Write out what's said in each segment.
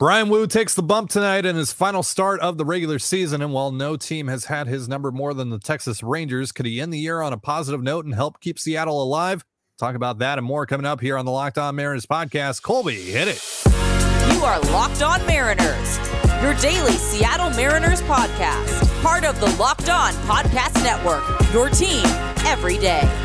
Bryan Woo takes the bump tonight in his final start of the regular season. And while no team has had his number more than the Texas Rangers, could he end the year on a positive note and help keep Seattle alive? Talk about that and more coming up here on the Locked On Mariners podcast. Colby, hit it. You are Locked On Mariners, your daily Seattle Mariners podcast, part of the Locked On Podcast Network, your team every day.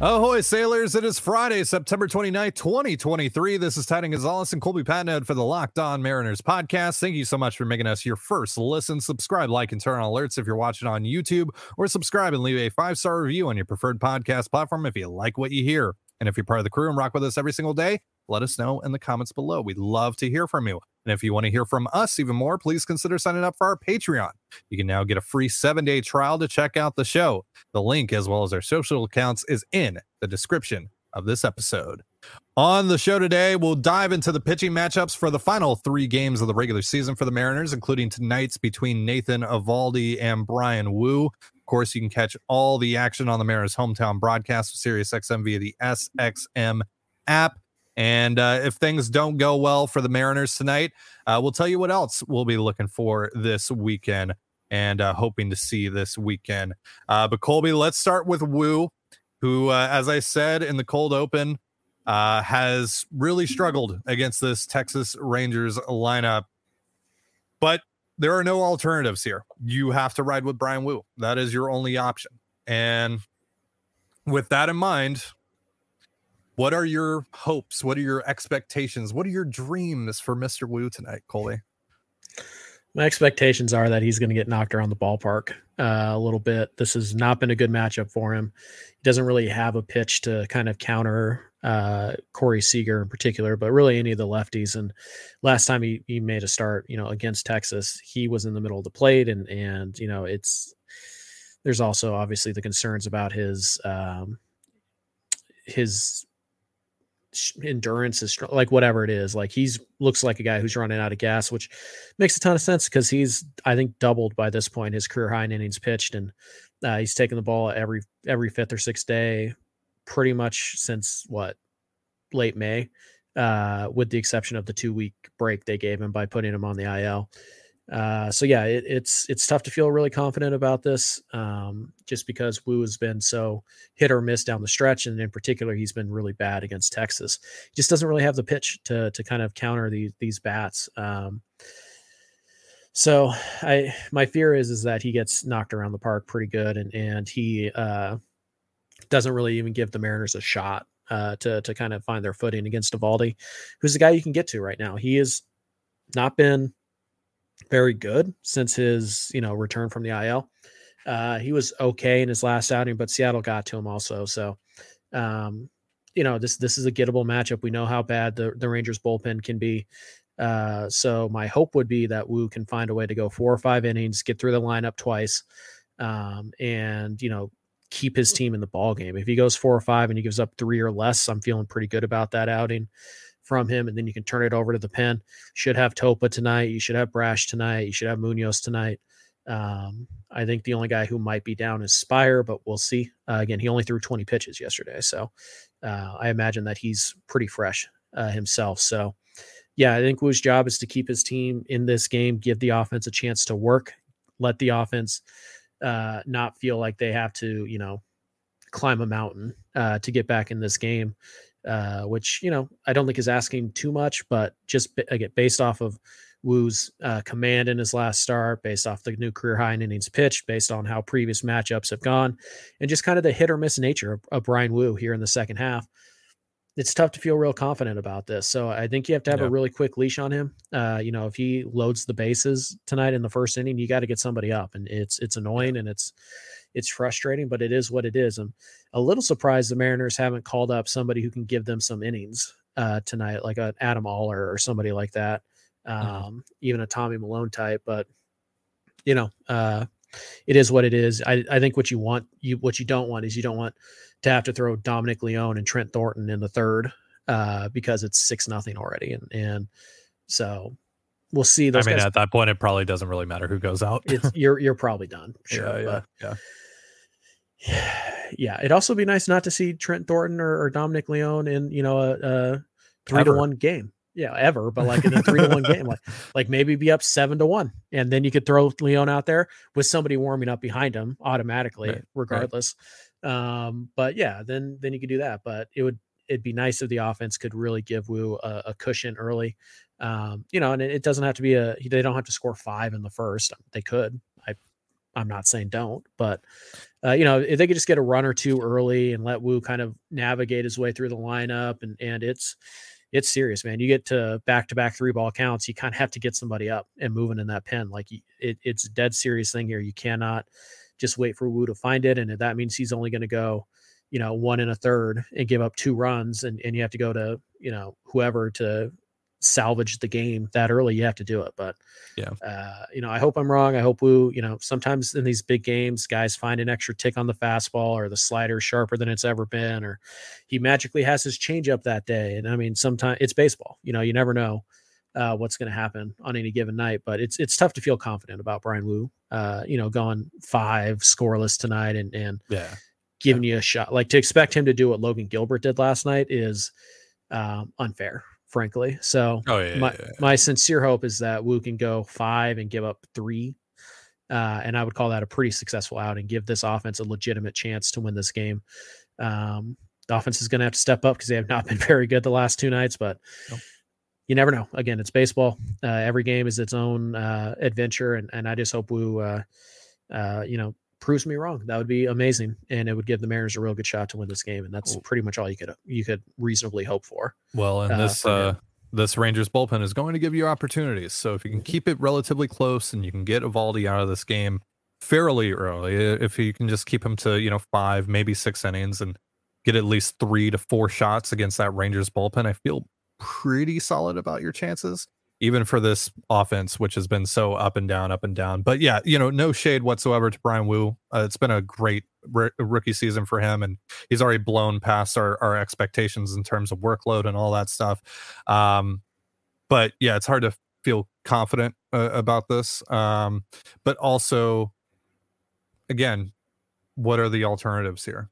Ahoy, sailors. It is Friday, September 29th, 2023. This is Ty Dane Gonzalez and Colby Patnode for the Locked On Mariners podcast. Thank you so much for making us your first listen. Subscribe, like, and turn on alerts if you're watching on YouTube, or subscribe and leave a five star review on your preferred podcast platform if you like what you hear. And if you're part of the crew and rock with us every single day, let us know in the comments below. We'd love to hear from you. And if you want to hear from us even more, please consider signing up for our Patreon. You can now get a free seven day trial to check out the show. The link, as well as our social accounts, is in the description of this episode. On the show today, we'll dive into the pitching matchups for the final three games of the regular season for the Mariners, including tonight's between Nathan Eovaldi and Bryan Woo. Of course, you can catch all the action on the Mariners' hometown broadcast of SiriusXM via the SXM app. And uh, if things don't go well for the Mariners tonight, uh, we'll tell you what else we'll be looking for this weekend and uh, hoping to see this weekend. Uh, but Colby, let's start with Woo, who, uh, as I said in the cold open, uh, has really struggled against this Texas Rangers lineup. But there are no alternatives here. You have to ride with Bryan Woo. That is your only option. And with that in mind, what are your hopes? What are your expectations? What are your dreams for Mr. Woo tonight, Coley? My expectations are that he's going to get knocked around the ballpark uh, a little bit. This has not been a good matchup for him. He doesn't really have a pitch to kind of counter uh, Corey Seager in particular, but really any of the lefties. And last time he, he made a start, you know, against Texas, he was in the middle of the plate, and and you know it's there's also obviously the concerns about his um, his endurance is strong, like whatever it is. Like he's looks like a guy who's running out of gas, which makes a ton of sense because he's I think doubled by this point his career high in innings pitched, and uh, he's taking the ball every every fifth or sixth day, pretty much since what late May, uh, with the exception of the two week break they gave him by putting him on the IL. Uh, so yeah, it, it's it's tough to feel really confident about this, um, just because Woo has been so hit or miss down the stretch, and in particular, he's been really bad against Texas. He just doesn't really have the pitch to to kind of counter these these bats. Um, so I my fear is is that he gets knocked around the park pretty good, and and he uh, doesn't really even give the Mariners a shot uh, to to kind of find their footing against Eovaldi, who's the guy you can get to right now. He has not been very good since his you know return from the IL. Uh, he was okay in his last outing, but Seattle got to him also. So, um, you know this this is a gettable matchup. We know how bad the the Rangers bullpen can be. Uh, so my hope would be that Woo can find a way to go four or five innings, get through the lineup twice, um, and you know keep his team in the ball game. If he goes four or five and he gives up three or less, I'm feeling pretty good about that outing from him, and then you can turn it over to the pen. Should have Topa tonight. You should have Brash tonight. You should have Munoz tonight. Um, I think the only guy who might be down is Speier, but we'll see. Uh, again, he only threw 20 pitches yesterday, so uh, I imagine that he's pretty fresh uh, himself. So, yeah, I think Woo's job is to keep his team in this game, give the offense a chance to work, let the offense uh, not feel like they have to, you know, climb a mountain uh, to get back in this game uh, which you know I don't think is asking too much, but just again based off of Woo's uh, command in his last start, based off the new career high in innings pitched, based on how previous matchups have gone, and just kind of the hit or miss nature of, of Bryan Woo here in the second half. It's tough to feel real confident about this. So I think you have to have yeah. a really quick leash on him. Uh, you know, if he loads the bases tonight in the first inning, you got to get somebody up, and it's it's annoying and it's it's frustrating, but it is what it is. I'm a little surprised the Mariners haven't called up somebody who can give them some innings uh, tonight, like an Adam Oller or somebody like that, mm-hmm. um, mm-hmm. even a Tommy Milone type. But you know, uh, it is what it is. I, I think what you want, you what you don't want is you don't want to have to throw Dominic Leone and Trent Thornton in the third uh, because it's six nothing already, and and so we'll see. Those I mean, guys, at that point, it probably doesn't really matter who goes out. you're you're probably done. Sure, yeah, yeah, yeah. Yeah, it'd also be nice not to see Trent Thornton or, or Dominic Leone in you know a, a three Ever. to one game. yeah, ever, but like in a three to one game, like like maybe be up seven to one, and then you could throw Leon out there with somebody warming up behind him automatically, Right, regardless. Um, but yeah, then then you could do that. But it would it'd be nice if the offense could really give Woo a, a cushion early. Um, you know, and it, it doesn't have to be a they don't have to score five in the first. They could. I'm not saying don't, but uh, you know, if they could just get a run or two early and let Woo kind of navigate his way through the lineup, and and it's it's serious, man. You get to back to back three ball counts, you kind of have to get somebody up and moving in that pen. Like it, it's a dead serious thing here. You cannot just wait for Woo to find it, and if that means he's only going to go, you know, one and a third and give up two runs, and and you have to go to you know whoever to salvage the game that early, you have to do it. But Yeah. uh, you know, I hope I'm wrong. I hope Woo, you know, sometimes in these big games, guys find an extra tick on the fastball or the slider sharper than it's ever been, or he magically has his changeup that day. And I mean, sometimes it's baseball. You know, you never know uh, what's going to happen on any given night. But it's it's tough to feel confident about Bryan Woo. Uh, you know, going five scoreless tonight and and Yeah. giving you a shot. Like to expect him to do what Logan Gilbert did last night is um, unfair, frankly. So Oh yeah. my yeah, yeah. my sincere hope is that Woo can go five and give up three. Uh, and I would call that a pretty successful outing. Give this offense a legitimate chance to win this game. Um, the offense is going to have to step up because they have not been very good the last two nights, but Nope. you never know. Again, it's baseball. Uh, every game is its own uh, adventure, and and I just hope Woo, uh, uh, you know, proves me wrong. That would be amazing, and it would give the Mariners a real good shot to win this game. And that's Cool. pretty much all you could you could reasonably hope for. Well, and uh, this uh this Rangers bullpen is going to give you opportunities. So if you can keep it relatively close and you can get Eovaldi out of this game fairly early, if you can just keep him to, you know, five, maybe six innings and get at least three to four shots against that Rangers bullpen, I feel pretty solid about your chances. Even for this offense, which has been so up and down, up and down. But yeah, you know, no shade whatsoever to Bryan Woo. Uh, it's been a great r- rookie season for him, and he's already blown past our, our expectations in terms of workload and all that stuff. Um, but yeah, it's hard to feel confident uh, about this. Um, but also, again, what are the alternatives here?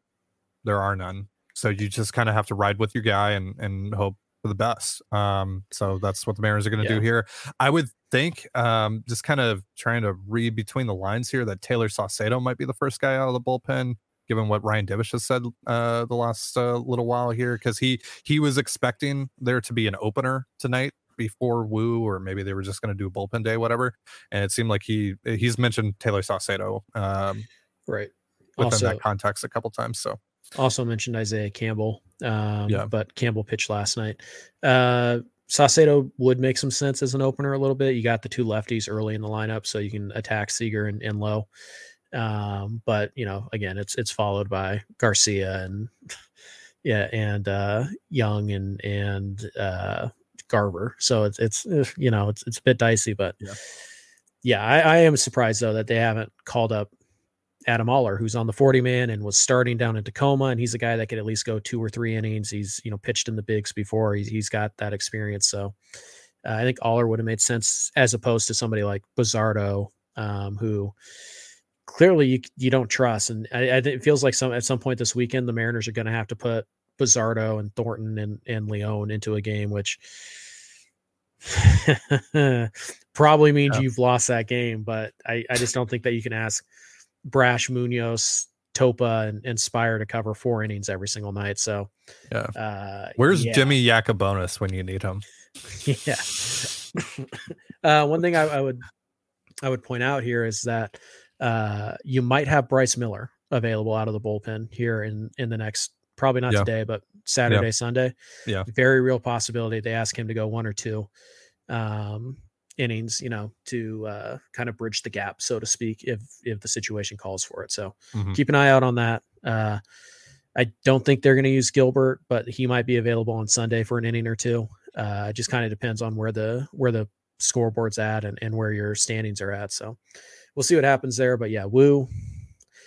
There are none. So you just kind of have to ride with your guy and and hope for the best. Um, so that's what the Mariners are going to Yeah. do here. I would think, um, just kind of trying to read between the lines here, that Tayler Saucedo might be the first guy out of the bullpen given what Ryan Divish has said uh, the last uh, little while here, because he he was expecting there to be an opener tonight before Woo, or maybe they were just going to do a bullpen day, whatever. And it seemed like he he's mentioned Tayler Saucedo um, Right. within Also, that context a couple times. So Also mentioned Isaiah Campbell. Um, Yeah. but Campbell pitched last night. Uh, Saucedo would make some sense as an opener a little bit. You got the two lefties early in the lineup, so you can attack Seager and, and Lowe. Um, but you know, again, it's it's followed by Garcia and yeah, and uh, Jung and and uh, Garver. So it's it's you know it's it's a bit dicey, but Yeah. yeah, I, I am surprised though that they haven't called up Adam Oller, who's on the 40 man and was starting down in Tacoma. And he's a guy that could at least go two or three innings. He's, you know, pitched in the bigs before. He's, he's got that experience. So uh, I think Oller would have made sense as opposed to somebody like Bazardo, um, who clearly you, you don't trust. And I, I think it feels like some at some point this weekend, the Mariners are going to have to put Bazardo and Thornton and, and Leone into a game, which probably means Yeah. you've lost that game. But I, I just don't think that you can ask Brash, Munoz, Topa, and, and Speier to cover four innings every single night. So, Yeah. uh, where's yeah, Jimmy Yacabonis when you need him? Yeah. uh, one thing I, I would I would point out here is that uh, you might have Bryce Miller available out of the bullpen here in in the next probably not Yeah. today, but Saturday, Sunday. Yeah. Very real possibility they ask him to go one or two um, innings, you know, to uh, kind of bridge the gap, so to speak, if if the situation calls for it. So Mhm. keep an eye out on that. Uh, I don't think they're going to use Gilbert, but he might be available on Sunday for an inning or two. Uh, it just kind of depends on where the where the scoreboard's at and, and where your standings are at. So we'll see what happens there. But yeah, Woo,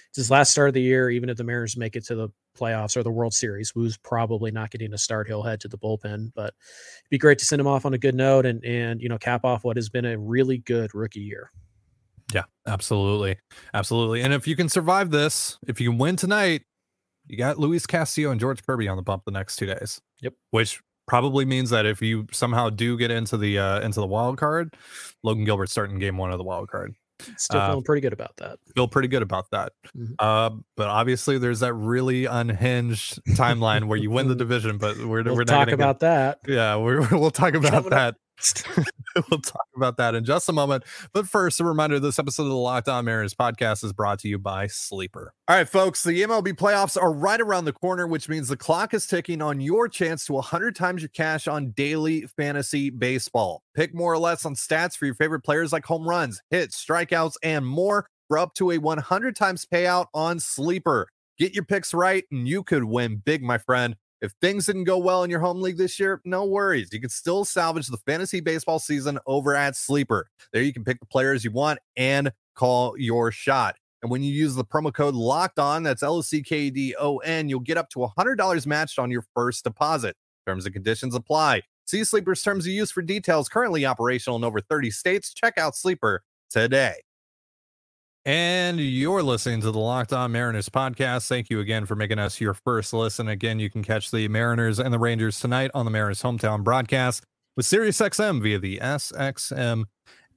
it's his last start of the year. Even if the Mariners make it to the playoffs or the World Series, Woo's probably not getting a start. He'll head to the bullpen, but it'd be great to send him off on a good note and and you know cap off what has been a really good rookie year. Yeah, absolutely. Absolutely. And if you can survive this, if you can win tonight, you got Luis Castillo and George Kirby on the bump the next two days. Yep. Which probably means that if you somehow do get into the uh, into the wild card, Logan Gilbert starting game one of the wild card. Still feeling uh, pretty good about that. Feel pretty good about that. Mm-hmm. Uh, but obviously, there's that really unhinged timeline where you win the division. But we're we'll we're talk about get, that. Yeah, we will talk about that. we'll talk about that in just a moment. But first, a reminder this episode of the Locked On Mariners podcast is brought to you by Sleeper. All right, folks, the MLB playoffs are right around the corner, which means the clock is ticking on your chance to 100 times your cash on daily fantasy baseball. Pick more or less on stats for your favorite players like home runs, hits, strikeouts, and more for up to a 100 times payout on Sleeper. Get your picks right, and you could win big, my friend. If things didn't go well in your home league this year, no worries. You can still salvage the fantasy baseball season over at Sleeper. There you can pick the players you want and call your shot. And when you use the promo code locked on, that's L O C K D O N, you'll get up to $100 matched on your first deposit. Terms and conditions apply. See Sleeper's terms of use for details currently operational in over 30 states. Check out Sleeper today. And you're listening to the Locked On Mariners podcast. Thank you again for making us your first listen. Again, you can catch the Mariners and the Rangers tonight on the Mariners hometown broadcast with SiriusXM via the SXM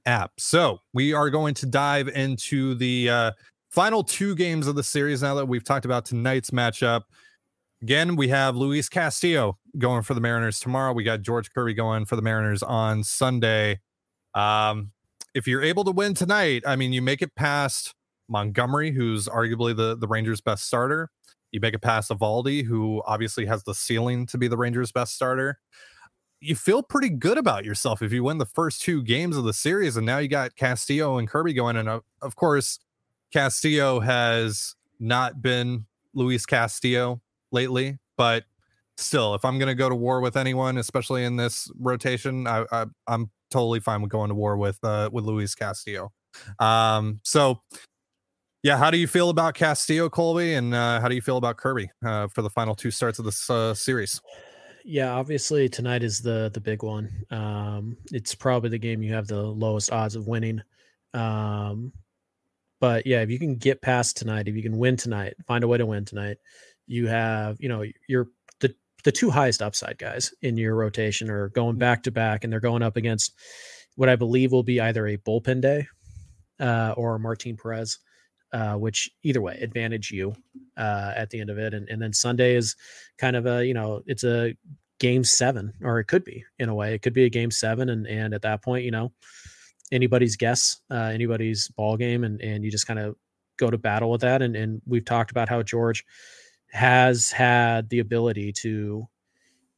app. So we are going to dive into the uh, final two games of the series now that we've talked about tonight's matchup. Again, we have Luis Castillo going for the Mariners tomorrow. We got George Kirby going for the Mariners on Sunday. Um, if you're able to win tonight, I mean, you make it past Montgomery, who's arguably the the Rangers' best starter. You make it past Eovaldi, who obviously has the ceiling to be the Rangers' best starter. You feel pretty good about yourself if you win the first two games of the series, and now you got Castillo and Kirby going. And uh, of course, Castillo has not been Luis Castillo lately, but still, if I'm going to go to war with anyone, especially in this rotation, I, I, I'm totally fine with going to war with uh with Luis Castillo. Um, so yeah, how do you feel about Castillo, Colby, and uh, how do you feel about Kirby uh, for the final two starts of this uh, series? Yeah, obviously tonight is the the big one. Um, it's probably the game you have the lowest odds of winning. Um, but yeah, if you can get past tonight, if you can win tonight, find a way to win tonight, you have you know you're the two highest upside guys in your rotation are going back to back, and they're going up against what I believe will be either a bullpen day uh, or Martin Perez, uh, which either way advantage you uh, at the end of it. And, and then Sunday is kind of a you know it's a game seven, or it could be in a way. It could be a game seven, and and at that point, you know, anybody's guess, uh, anybody's ball game, and and you just kind of go to battle with that. And and we've talked about how George has had the ability to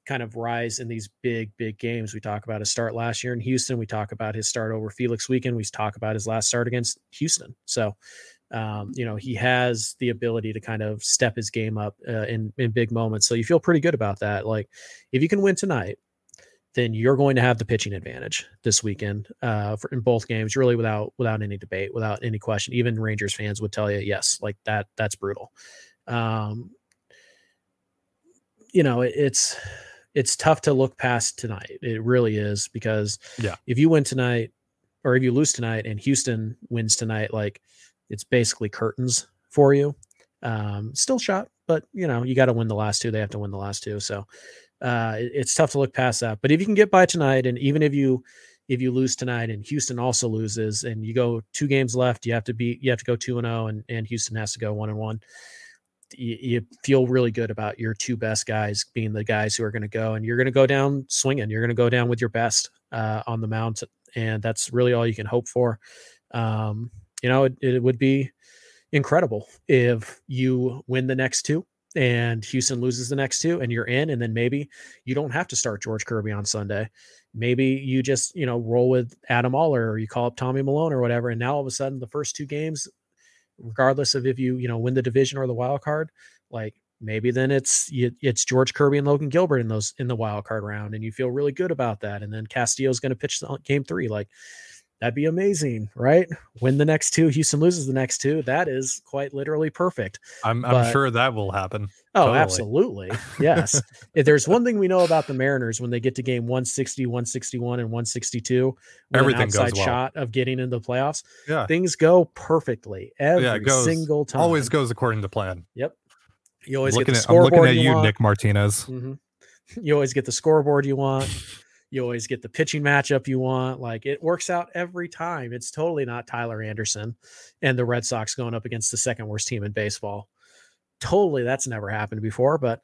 kind of rise in these big, big games. We talk about his start last year in Houston. We talk about his start over Felix Weekend. We talk about his last start against Houston. So, um, you know, he has the ability to kind of step his game up uh, in in big moments. So you feel pretty good about that. Like if you can win tonight, then you're going to have the pitching advantage this weekend uh, for, in both games, really without without any debate, without any question. Even Rangers fans would tell you, yes, like that. That's brutal. Um, you know, it, it's it's tough to look past tonight. It really is because yeah, if you win tonight or if you lose tonight and Houston wins tonight, like it's basically curtains for you. Um, still shot, but you know, you got to win the last two. They have to win the last two. So uh, it, it's tough to look past that. But if you can get by tonight, and even if you if you lose tonight and Houston also loses, and you go two games left, you have to be you have to go two and zero, oh, and and Houston has to go one and one you, you feel really good about your two best guys being the guys who are going to go, and you're going to go down swinging. You're going to go down with your best uh, on the mound, and that's really all you can hope for. Um, you know, it, it would be incredible if you win the next two and Houston loses the next two and you're in, and then maybe you don't have to start George Kirby on Sunday. Maybe you just, you know, roll with Adam Oller or you call up Tommy Milone or whatever. And now all of a sudden the first two games regardless of if you you know win the division or the wild card like maybe then it's it's George Kirby and Logan Gilbert in those in the wild card round and you feel really good about that and then Castillo's going to pitch game 3 like that'd be amazing right win the next two Houston loses the next two that is quite literally perfect I'm I'm sure that will happen oh totally. absolutely yes if there's one thing we know about the Mariners when they get to game 160 161 and 162 everything an outside goes well. shot of getting into the playoffs yeah things go perfectly every yeah, goes, single time always goes according to plan yep you always looking get the at, I'm looking at you, you Nick Martinez. Mm-hmm. you always get the scoreboard you want. You always get the pitching matchup you want. Like it works out every time. It's totally not Tyler Anderson and the Red Sox going up against the second worst team in baseball. Totally, that's never happened before. But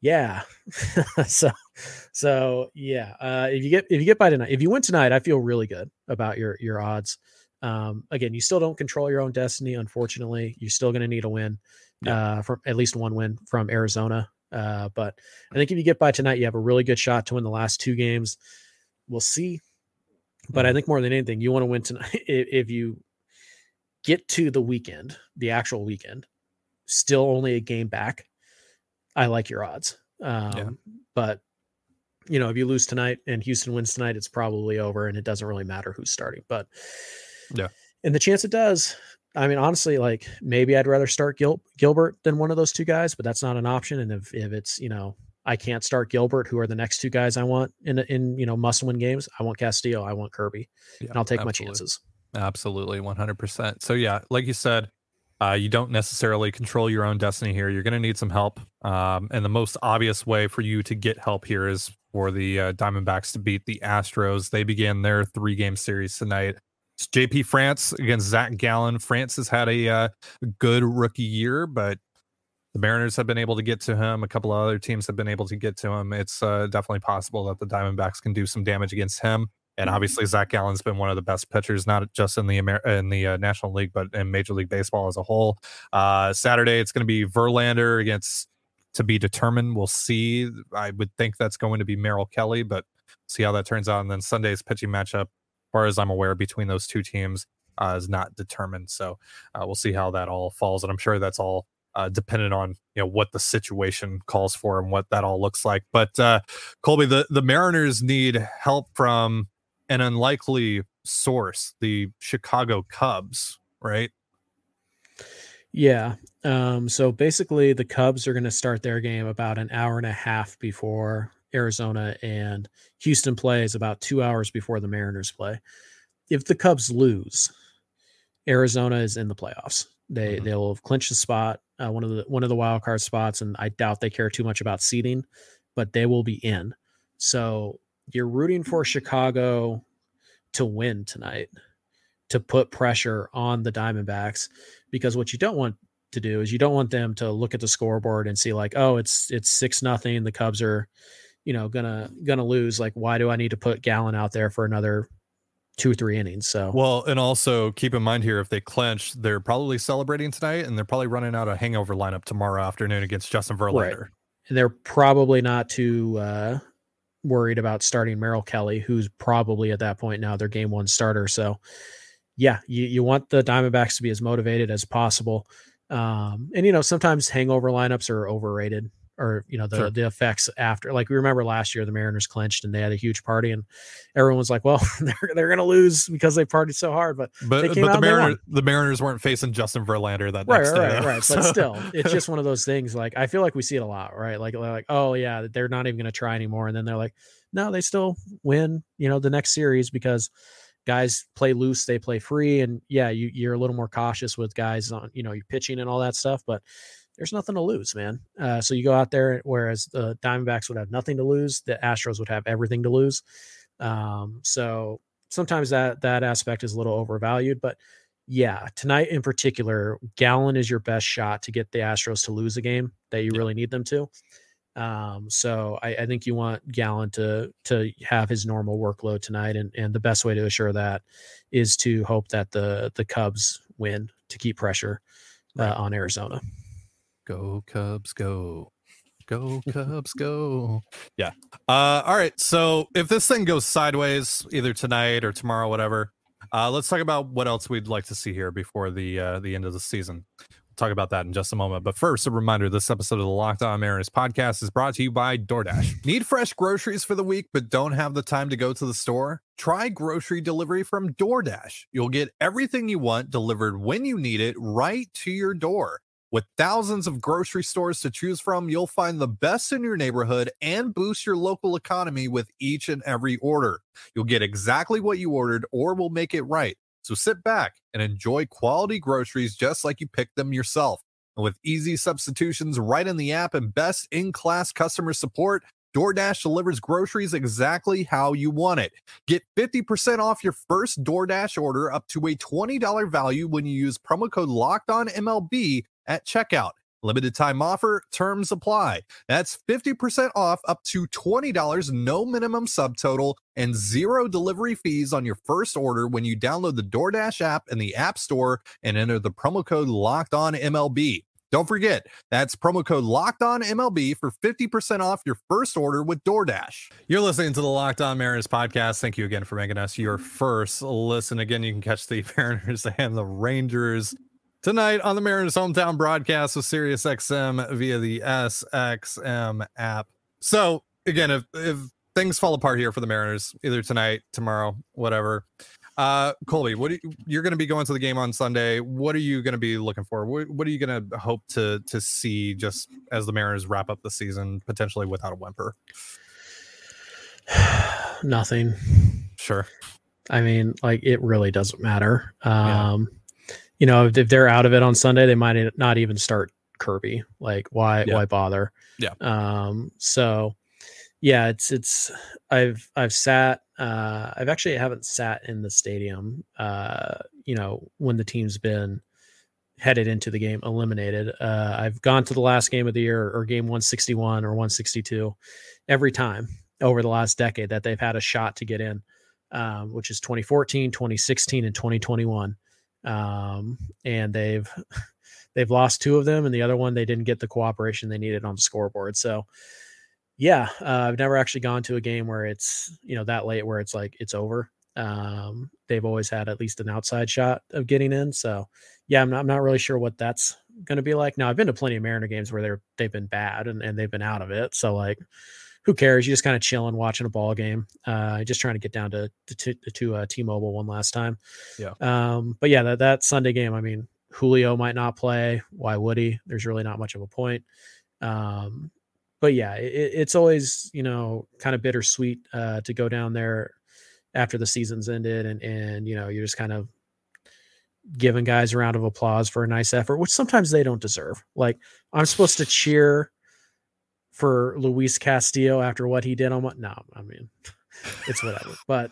yeah, so so yeah. Uh, if you get if you get by tonight, if you win tonight, I feel really good about your your odds. Um, again, you still don't control your own destiny. Unfortunately, you're still going to need a win, yeah. uh, from at least one win from Arizona. Uh, but I think if you get by tonight, you have a really good shot to win the last two games. We'll see. But I think more than anything, you want to win tonight. If, if you get to the weekend, the actual weekend, still only a game back, I like your odds. Um, yeah. But you know, if you lose tonight and Houston wins tonight, it's probably over, and it doesn't really matter who's starting. But yeah, and the chance it does, I mean, honestly, like maybe I'd rather start Gil- Gilbert than one of those two guys, but that's not an option. And if if it's you know I can't start Gilbert, who are the next two guys I want in in you know must win games, I want Castillo, I want Kirby, yeah, and I'll take absolutely. my chances. Absolutely, one hundred percent. So yeah, like you said, uh, you don't necessarily control your own destiny here. You're going to need some help, um, and the most obvious way for you to get help here is for the uh, Diamondbacks to beat the Astros. They begin their three game series tonight. It's JP France against Zach Gallen. France has had a uh, good rookie year, but the Mariners have been able to get to him. A couple of other teams have been able to get to him. It's uh, definitely possible that the Diamondbacks can do some damage against him. And mm-hmm. obviously, Zach Gallen's been one of the best pitchers, not just in the Amer- in the uh, National League, but in Major League Baseball as a whole. Uh, Saturday, it's going to be Verlander against to be determined. We'll see. I would think that's going to be Merrill Kelly, but see how that turns out. And then Sunday's pitching matchup far as I'm aware, between those two teams uh, is not determined. So uh, we'll see how that all falls, and I'm sure that's all uh, dependent on you know what the situation calls for and what that all looks like. But uh, Colby, the the Mariners need help from an unlikely source, the Chicago Cubs, right? Yeah. Um, so basically, the Cubs are going to start their game about an hour and a half before Arizona and Houston plays about two hours before the Mariners play. If the Cubs lose, Arizona is in the playoffs. They mm-hmm. they'll have clinched the spot, uh, one of the one of the wild card spots, and I doubt they care too much about seeding, but they will be in. So you're rooting for Chicago to win tonight, to put pressure on the Diamondbacks, because what you don't want to do is you don't want them to look at the scoreboard and see like, oh, it's it's six nothing. The Cubs are you know gonna gonna lose like why do i need to put Gallen out there for another two or three innings? So well and also keep in mind here if they clinch they're probably celebrating tonight and they're probably running out a hangover lineup tomorrow afternoon against justin verlander. Right. and they're probably not too uh worried about starting merrill kelly who's probably at that point now their game one starter. So yeah you, you want the diamondbacks to be as motivated as possible. Um and you know sometimes hangover lineups are overrated or you know the sure. the effects after. Like we remember last year, the Mariners clinched and they had a huge party, and everyone was like, "Well, they're they're going to lose because they partied so hard." But but, uh, but the Mariners the Mariners weren't facing Justin Verlander that right next right day, right, right. So. But still, it's just one of those things. Like I feel like we see it a lot, right? Like like oh yeah, they're not even going to try anymore, and then they're like, no, they still win. You know, the next series because guys play loose, they play free, and yeah, you you're a little more cautious with guys on you know your pitching and all that stuff, but there's nothing to lose, man. Uh, so you go out there, whereas the Diamondbacks would have nothing to lose, the Astros would have everything to lose. Um, so sometimes that that aspect is a little overvalued, but yeah, tonight in particular, Gallen is your best shot to get the Astros to lose a game that you really need them to. Um, so I, I, think you want Gallen to to have his normal workload tonight, and and the best way to assure that is to hope that the the Cubs win to keep pressure uh, on Arizona. Go Cubs, go. Go Cubs, go. Yeah. Uh, all right. So if this thing goes sideways, either tonight or tomorrow, whatever, uh, let's talk about what else we'd like to see here before the uh, the end of the season. We'll talk about that in just a moment. But first, a reminder: this episode of the Locked On Mariners podcast is brought to you by DoorDash. Need fresh groceries for the week, but don't have the time to go to the store? Try grocery delivery from DoorDash. You'll get everything you want delivered when you need it, right to your door. With thousands of grocery stores to choose from, you'll find the best in your neighborhood and boost your local economy with each and every order. You'll get exactly what you ordered or we'll make it right. So sit back and enjoy quality groceries just like you picked them yourself. And with easy substitutions right in the app and best in class customer support, DoorDash delivers groceries exactly how you want it. Get 50% off your first DoorDash order up to a $20 value when you use promo code Locked On MLB at checkout. Limited time offer, terms apply. That's 50% off up to $20, no minimum subtotal, and zero delivery fees on your first order when you download the DoorDash app in the App Store and enter the promo code Locked On MLB. Don't forget, that's promo code Locked On MLB for 50% off your first order with DoorDash. You're listening to the Locked On Mariners podcast. Thank you again for making us your mm-hmm. first listen. Again, you can catch the Mariners and the Rangers tonight on the Mariners hometown broadcast with SiriusXM via the SXM app. So again, if if things fall apart here for the Mariners, either tonight, tomorrow, whatever. Uh, Colby, what you, you're going to be going to the game on Sunday? What are you going to be looking for? What, what are you going to hope to to see just as the Mariners wrap up the season potentially without a whimper? Nothing. Sure. I mean, like it really doesn't matter. Um, yeah you know, if, they're out of it on Sunday, they might not even start Kirby. Like, why yeah. why bother? Yeah. Um. So, yeah, it's it's I've I've sat. Uh, I've actually haven't sat in the stadium. Uh, you know, when the team's been headed into the game eliminated. Uh, I've gone to the last game of the year or game 161 or 162 every time over the last decade that they've had a shot to get in, um, which is 2014, 2016, and 2021 um, and they've they've lost two of them, and the other one they didn't get the cooperation they needed on the scoreboard. So, yeah, uh, I've never actually gone to a game where it's you know that late where it's like it's over. Um, they've always had at least an outside shot of getting in. So, yeah, I'm not, I'm not really sure what that's going to be like. Now, I've been to plenty of Mariner games where they're they've been bad and, and they've been out of it. So, like, who cares? You just kind of chilling, watching a ball game. Uh, just trying to get down to to, to uh, T-Mobile one last time. Yeah. Um, but yeah, that that Sunday game. I mean, Julio might not play. Why would he? There's really not much of a point. Um, but yeah, it, it's always you know kind of bittersweet uh, to go down there after the season's ended, and and you know you're just kind of giving guys a round of applause for a nice effort, which sometimes they don't deserve. Like I'm supposed to cheer for Luis Castillo after what he did on what? No, I mean, it's whatever. But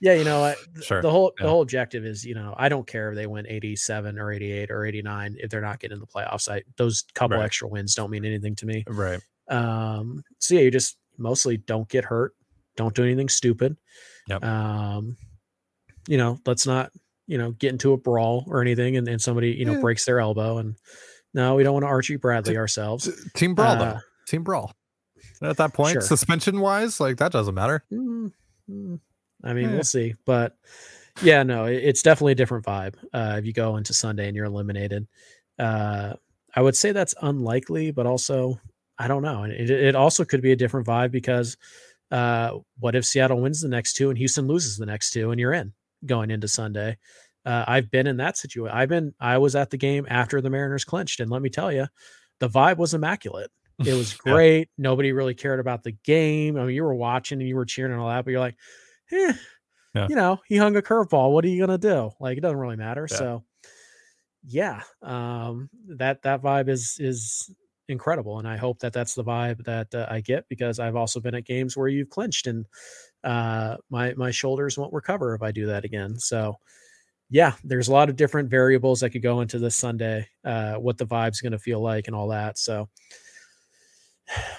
yeah, you know, sure. the whole yeah. the whole objective is, you know, I don't care if they win 87 or 88 or 89 if they're not getting in the playoffs. I those couple right. extra wins don't mean anything to me. Right. Um. So yeah, you just mostly don't get hurt, don't do anything stupid. Yep. Um. You know, let's not you know get into a brawl or anything, and, and somebody you know yeah. breaks their elbow and. No, we don't want to Archie Bradley ourselves. Team brawl, uh, though team brawl. At that point, sure. suspension wise, like that doesn't matter. Mm-hmm. I mean, yeah. we'll see, but yeah, no, it's definitely a different vibe. Uh, if you go into Sunday and you're eliminated, uh, I would say that's unlikely, but also I don't know. And it, it also could be a different vibe because uh, what if Seattle wins the next two and Houston loses the next two and you're in going into Sunday? Uh, I've been in that situation. I've been, I was at the game after the Mariners clinched, and let me tell you, the vibe was immaculate. It was great. yeah. Nobody really cared about the game. I mean, you were watching and you were cheering and all that, but you're like, eh, yeah. you know, he hung a curveball. What are you gonna do? Like, it doesn't really matter. Yeah. So, yeah, um, that that vibe is is incredible, and I hope that that's the vibe that uh, I get because I've also been at games where you've clinched and uh, my my shoulders won't recover if I do that again. So, yeah, there's a lot of different variables that could go into this Sunday, uh, what the vibe's going to feel like and all that. So,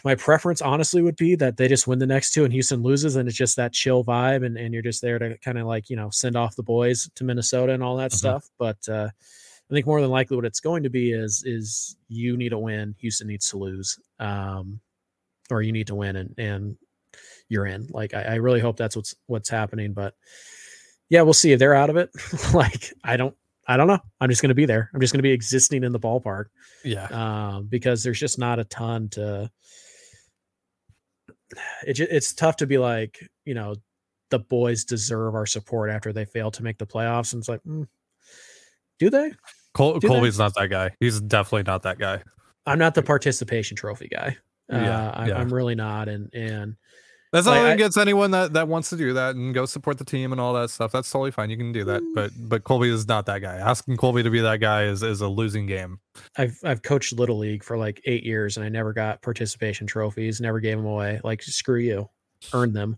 my preference honestly would be that they just win the next two and Houston loses and it's just that chill vibe and, and you're just there to kind of like, you know, send off the boys to Minnesota and all that mm-hmm. stuff. But uh, I think more than likely what it's going to be is is you need to win, Houston needs to lose. Um, or you need to win and and you're in. Like I, I really hope that's what's what's happening. But yeah, we'll see if they're out of it. like I don't I don't know. I'm just going to be there. I'm just going to be existing in the ballpark. Yeah. Um, because there's just not a ton to. It, it's tough to be like, you know, the boys deserve our support after they fail to make the playoffs. And it's like, mm, do they? Col- do Colby's they? not that guy. He's definitely not that guy. I'm not the participation trophy guy. Yeah, uh, I, yeah. I'm really not. And, and, That's Like, I- against anyone that that wants to do that and go support the team and all that stuff. That's totally fine. You can do that. But but Colby is not that guy. Asking Colby to be that guy is is a losing game. I've I've coached little league for like eight years and I never got participation trophies. Never gave them away. Like screw you, Earn them.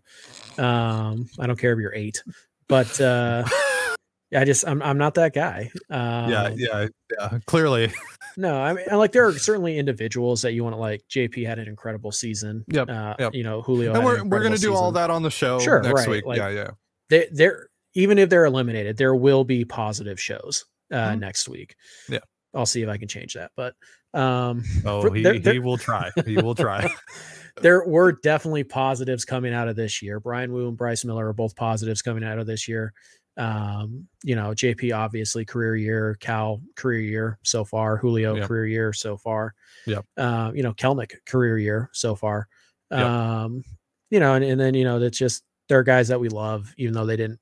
Um, I don't care if you're eight, but uh, I just I'm I'm not that guy. Um, yeah, yeah, yeah. Clearly. No, I mean, like there are certainly individuals that you want to like. JP had an incredible season. Yep, Uh, yep. You know, Julio. and we're we're gonna incredible do all that on the show Sure, next right, week. like- yeah, yeah. They they're even if they're eliminated, there will be positive shows uh, Mhm. next week. Yeah. I'll see if I can change that. But um, Oh, for- he, there- he will try. He will try. there were definitely positives coming out of this year. Bryan Woo and Bryce Miller are both positives coming out of this year. Um, you know, JP obviously career year, Cal career year so far, Julio Yep. career year so far. Yep. Uh, you know, Kelenic career year so far. Yep. Um, you know, and, and then you know that's just they're guys that we love, even though they didn't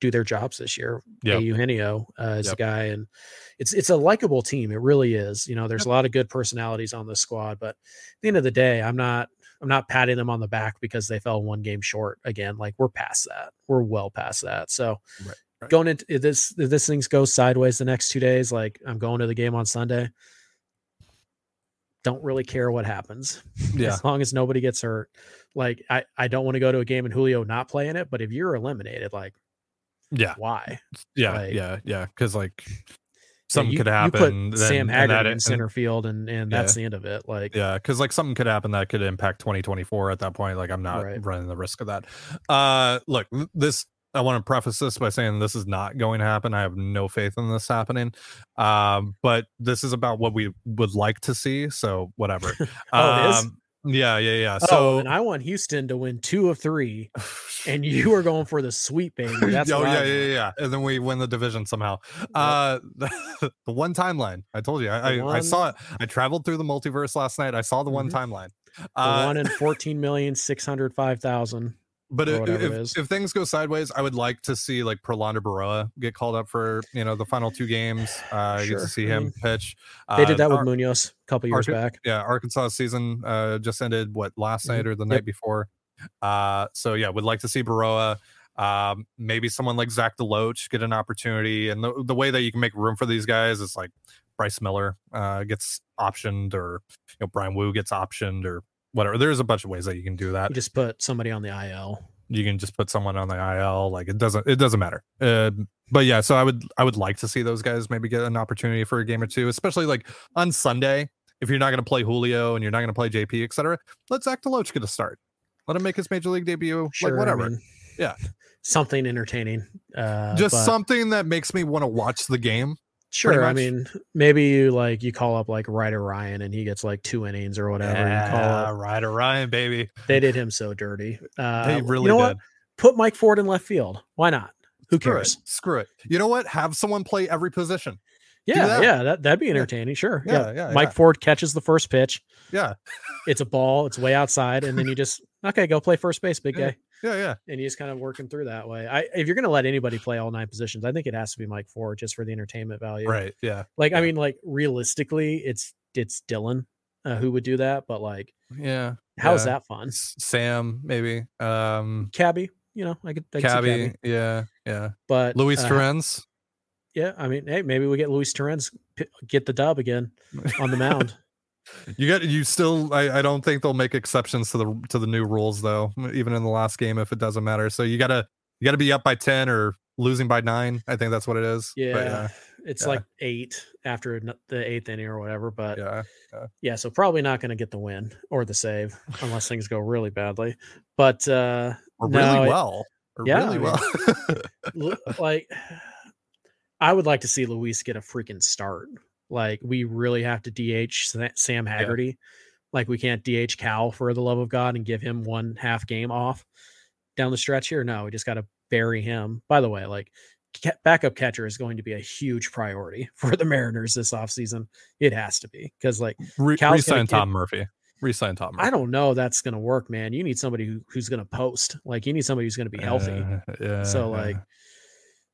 do their jobs this year. Yeah, Eugenio uh, is Yep. a guy, and it's it's a likable team. It really is. You know, there's a lot of good personalities on this squad, but at the end of the day, I'm not I'm not patting them on the back because they fell one game short again. Like we're past that. We're well past that. So Right, right. going into if this if this things go sideways the next two days, like I'm going to the game on Sunday. Don't really care what happens Yeah. as long as nobody gets hurt. Like I, I don't want to go to a game and Julio not playing it, but if you're eliminated, like Yeah. why? Yeah. Like- yeah. Yeah. Because like something you- could You happen. put then- Sam Haggerty that- in center field, and and Yeah. that's the end of it. Like Yeah, because like something could happen that could impact 2024 at that point. Like I'm not Right. running the risk of that. Uh look, this I want to preface this by saying this is not going to happen. I have no faith in this happening. Um, but this is about what we would like to see. So whatever. Oh? Um, Yeah, yeah, yeah. oh, So and I want Houston to win two of three, and you are going for the sweep, baby. That's oh what yeah, yeah, yeah. And then we win the division somehow. Uh the one timeline. I told you. I, I, I saw it. I traveled through the multiverse last night. I saw the one Mhm. timeline. The Uh, one in fourteen million six hundred five thousand. But if, if, if things go sideways, I would like to see like Prelander Berroa get called up for you know the final two games. Uh, I get to see I him mean, pitch. They did Uh, that with Ar- Munoz a couple years Arca- back. yeah, Arkansas season uh, just ended what last Mhm. night or the Yep. night before. Uh, so yeah, would like to see Berroa. Um, maybe someone like Zach DeLoach get an opportunity, and the, the way that you can make room for these guys is like Bryce Miller uh, gets optioned, or you know Bryan Woo gets optioned, or whatever. There's a bunch of ways that you can do that You just put somebody on the IL. you can just put someone on the IL. Like it doesn't it doesn't matter. Uh, but yeah, so I would I would like to see those guys maybe get an opportunity for a game or two, especially like on Sunday. If you're not going to play Julio and you're not going to play JP, etc., let Zach DeLoach get a start. Let him make his major league debut. Sure, like whatever, mean, Yeah. something entertaining. Uh, just but- something that makes me want to watch the game. Sure. I mean, maybe you like you call up like Ryder Ryan and he gets like two innings or whatever. You call Yeah, up, Ryder Ryan, baby. they did him so dirty. Uh, They you really know did. what? Put Mike Ford in left field. Why not? Who Screw cares? it. Screw it. You know what? Have someone play every position. Yeah, that. yeah, that that'd be entertaining. Sure. Yeah, Yeah, yeah, Mike yeah. Ford catches the first pitch. Yeah, It's a ball. It's way outside, and then you just okay, go play first base, big Yeah. guy, yeah, yeah. and he's kind of working through that way. I if you're gonna let anybody play all nine positions, I think it has to be Mike Ford just for the entertainment value. Right. Yeah. Like I mean, like realistically, it's it's Dylan uh, who would do that, but like, Yeah. how's yeah. that fun? Sam, maybe. Um, Cabby, you know, I could, I could Cabby. Cabby, Yeah. Yeah. but Luis uh, Torrens. Yeah, I mean, hey, maybe we get Luis Torrens p- get the dub again on the mound. You got you still. I, I don't think they'll make exceptions to the to the new rules though. Even in the last game, if it doesn't matter. So you gotta you gotta be up by ten or losing by nine. I think that's what it is. Yeah, But it's yeah. like eight after the eighth inning or whatever. But yeah. yeah, Yeah. so probably not going to get the win or the save unless things go really badly. But uh, Or No, really it- well. Or yeah, really well. Like, I would like to see Luis get a freaking start. Like, we really have to DH Sam Haggerty. Like, we can't DH Cal for the love of God and give him one half game off down the stretch here. No, we just got to bury him. By the way, like, backup catcher is going to be a huge priority for the Mariners this offseason. It has to be because, like, Re- Cal's resign get- Tom Murphy. Resign Tom. Murphy. I don't know that's going to work, man. You need somebody who, who's going to post. Like, you need somebody who's going to be healthy. Uh, yeah. So yeah. like,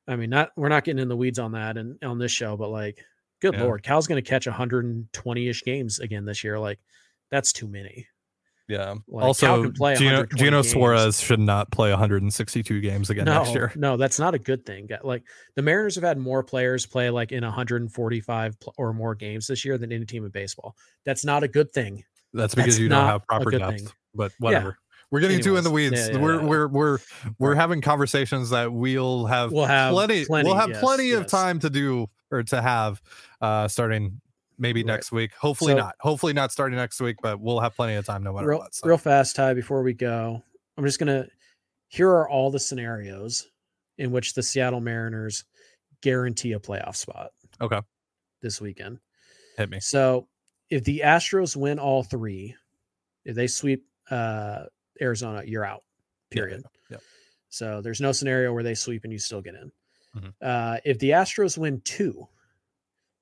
I mean, not we're not getting in the weeds on that and on this show, but like, good Yeah. lord, Cal's going to catch 120 ish games again this year. Like, that's too many. Yeah. Like, also, Gino, Gino. Suarez should not play 162 games again no, next year. no, that's not a good thing. Like the Mariners have had more players play like in 145 pl- or more games this year than any team in baseball. That's not a good thing. That's because That's you don't have proper depth. thing. But whatever. We're getting too in the weeds. yeah, yeah, we're yeah. we're we're we're having conversations that we'll have We'll have plenty, plenty, we'll have yes, plenty of yes. time to do or to have uh starting maybe Right. next week. Hopefully So- not. Hopefully not starting next week, but we'll have plenty of time no matter real, what. So. real fast, Ty, before we go, I'm just gonna. Here are all the scenarios in which the Seattle Mariners guarantee a playoff spot Okay. this weekend. Hit me. So, if the Astros win all three, if they sweep uh, Arizona, you're out. Yeah, Period. yeah. So there's no scenario where they sweep and you still get in. Mhm. Uh, if the Astros win two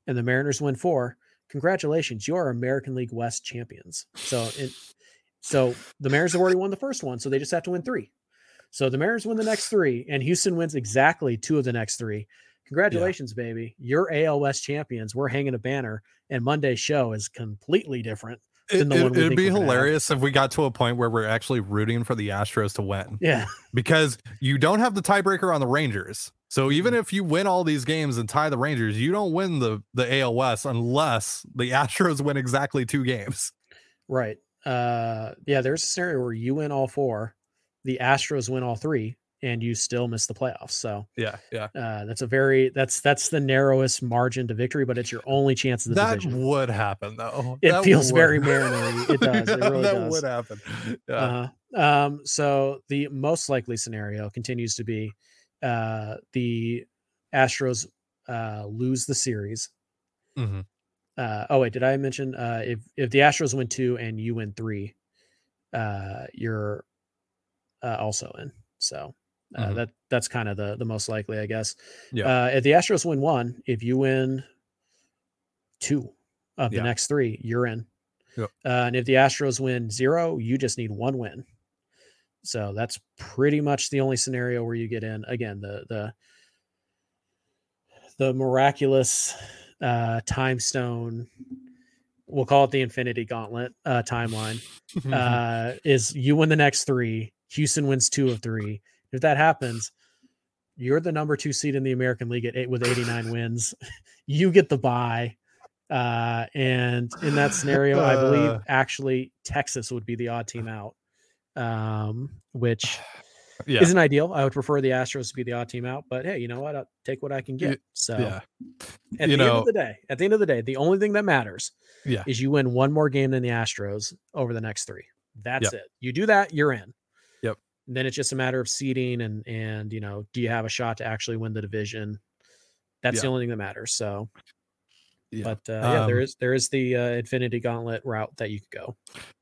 and the Mariners win four, congratulations, you are American League West champions. So, in, so the Mariners have already won the first one, so they just have to win three. So the Mariners win the next three, and Houston wins exactly two of the next three. Congratulations, baby! You're AL West champions. We're hanging a banner, and Monday's show is completely different. It, than the one it, we would be we're gonna have. hilarious if we got to a point where we're actually rooting for the Astros to win Yeah, because you don't have the tiebreaker on the Rangers. So even if you win all these games and tie the Rangers, you don't win the the AL West unless the Astros win exactly two games. right. Uh, yeah, there's a scenario where you win all four, the Astros win all three, and you still miss the playoffs. So Yeah, yeah. uh, that's a very that's that's the narrowest margin to victory, but it's your only chance of the That division. would happen though. It That feels would- very Mariners. It does. It really that does. would happen. Yeah. Uh-huh. Um, so the most likely scenario continues to be uh, the Astros uh, lose the series. Mhm. Uh, oh wait, did I mention uh, if if the Astros win two and you win three, uh, you're uh, also in. So uh, Mhm. that that's kind of the the most likely, I guess. Yeah. Uh, if the Astros win one, if you win two of Yeah. the next three, you're in. Yep. Uh, and if the Astros win zero, you just need one win. So that's pretty much the only scenario where you get in. Again, the the the miraculous uh time stone we'll call it the infinity gauntlet uh timeline uh is you win the next three houston wins two of three. If that happens you're the number two seed in the american league at eight with 89 wins. You get the bye uh and in that scenario i believe actually texas would be the odd team out um which yeah. isn't ideal i would prefer the astros to be the odd team out but hey you know what i'll take what i can get so yeah. at You the end of the day, at the end of the day, the only thing that matters Yeah. is you win one more game than the Astros over the next three. That's Yep. it. You do that, you're in. Yep. And then it's just a matter of seeding and and you know, do you have a shot to actually win the division? That's the only thing that matters. So, Yeah. but uh, yeah, there Um, is there is the uh, Infinity Gauntlet route that you could go.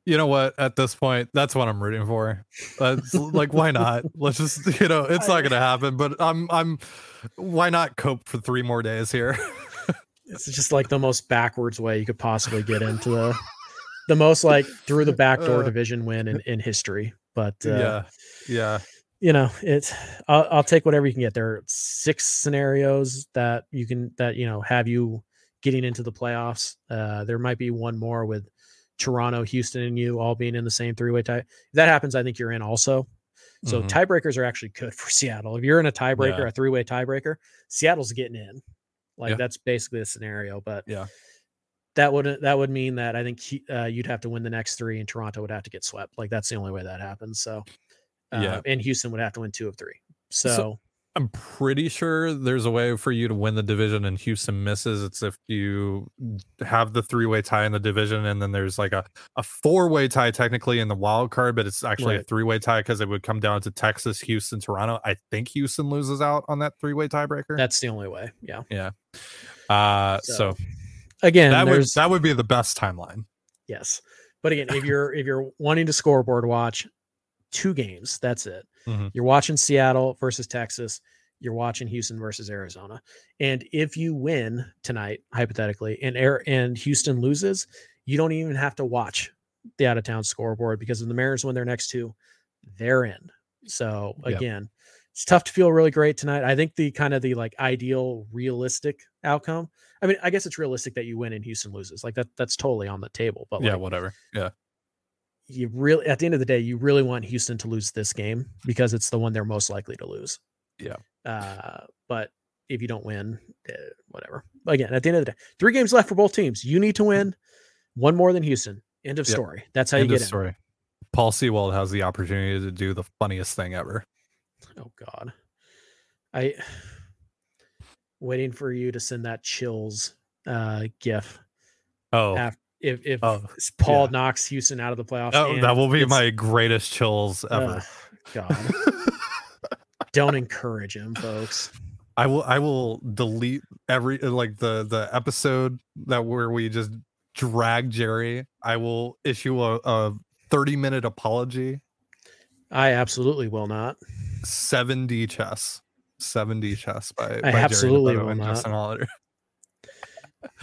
You know what? At this point, that's what I'm rooting for. That's like, why not? Let's just, you know, it's not gonna happen. But I'm, I'm. Why not cope for three more days here? It's just like the most backwards way you could possibly get into the the most like through the backdoor Uh, division win in, in history. But uh, yeah, yeah, you know it's I'll, I'll take whatever you can get there are six scenarios that you can that you know have you getting into the playoffs uh there might be one more with toronto houston and you all being in the same three-way tie if that happens i think you're in also so Mhm. tiebreakers are actually good for seattle if you're in a tiebreaker Yeah. a three-way tiebreaker seattle's getting in like Yeah. that's basically the scenario but Yeah. that would that would mean that i think he- uh, you'd have to win the next three and toronto would have to get swept like that's the only way that happens so uh, Yeah. and Houston would have to win two of three. So, So- I'm pretty sure there's a way for you to win the division and Houston misses. It's if you have the three way tie in the division, and then there's like a, a four way tie technically in the wild card, but it's actually a three way tie because it would come down to Texas, Houston, Toronto. I think Houston loses out on that three way tiebreaker. that's the only way. Yeah. uh, so, So, Again, that would that would be the best timeline. yes. But again, if you're if you're wanting to scoreboard watch two games, that's it. Mhm. You're watching Seattle versus Texas. You're watching Houston versus Arizona. And if you win tonight, hypothetically, and Air and Houston loses, you don't even have to watch the out of town scoreboard because if the Mariners win their next two, they're in. So Yep. again, it's tough to feel really great tonight. I think the kind of the like ideal realistic outcome. I mean, I guess it's realistic that you win and Houston loses. Like that that's totally on the table. But yeah, whatever. Yeah, you really at the end of the day, you really want Houston to lose this game because it's the one they're most likely to lose. Yeah. Uh, but if you don't win, uh, whatever. Again, at the end of the day, three games left for both teams. You need to win one more than Houston. End of Yep. story. That's how End you of get in. Paul Sewald has the opportunity to do the funniest thing ever. Oh God, I waiting for you to send that chills uh gif. Oh, af- if if oh, Paul yeah. knocks Houston out of the playoffs, oh, that will be my greatest chills ever. Ugh, God, don't encourage him, folks. I will I will delete every uh, like the the episode that where we just drag Jerry. I will issue a, a 30 minute apology. I absolutely will not. 7D chess. 7D chess by, by Jerry absolutely Dipoto will and not. Justin Hollander.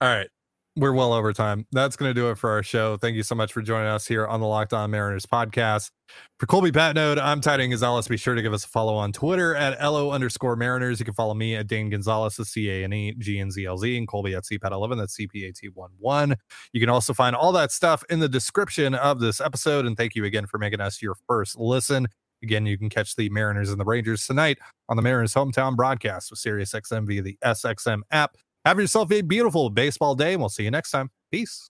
All right. We're well over time. That's going to do it for our show. Thank you so much for joining us here on the Locked On Mariners podcast. For Colby Patnode, I'm Ty Dane Gonzalez. Be sure to give us a follow on Twitter at LO underscore Mariners. You can follow me at Dane Gonzalez, D A N E G N Z L Z, and Colby at CPAT11, that's CPAT11. You can also find all that stuff in the description of this episode. And thank you again for making us your first listen. Again, you can catch the Mariners and the Rangers tonight on the Mariners hometown broadcast with SiriusXM via the SXM app. Have yourself a beautiful baseball day, and we'll see you next time. Peace.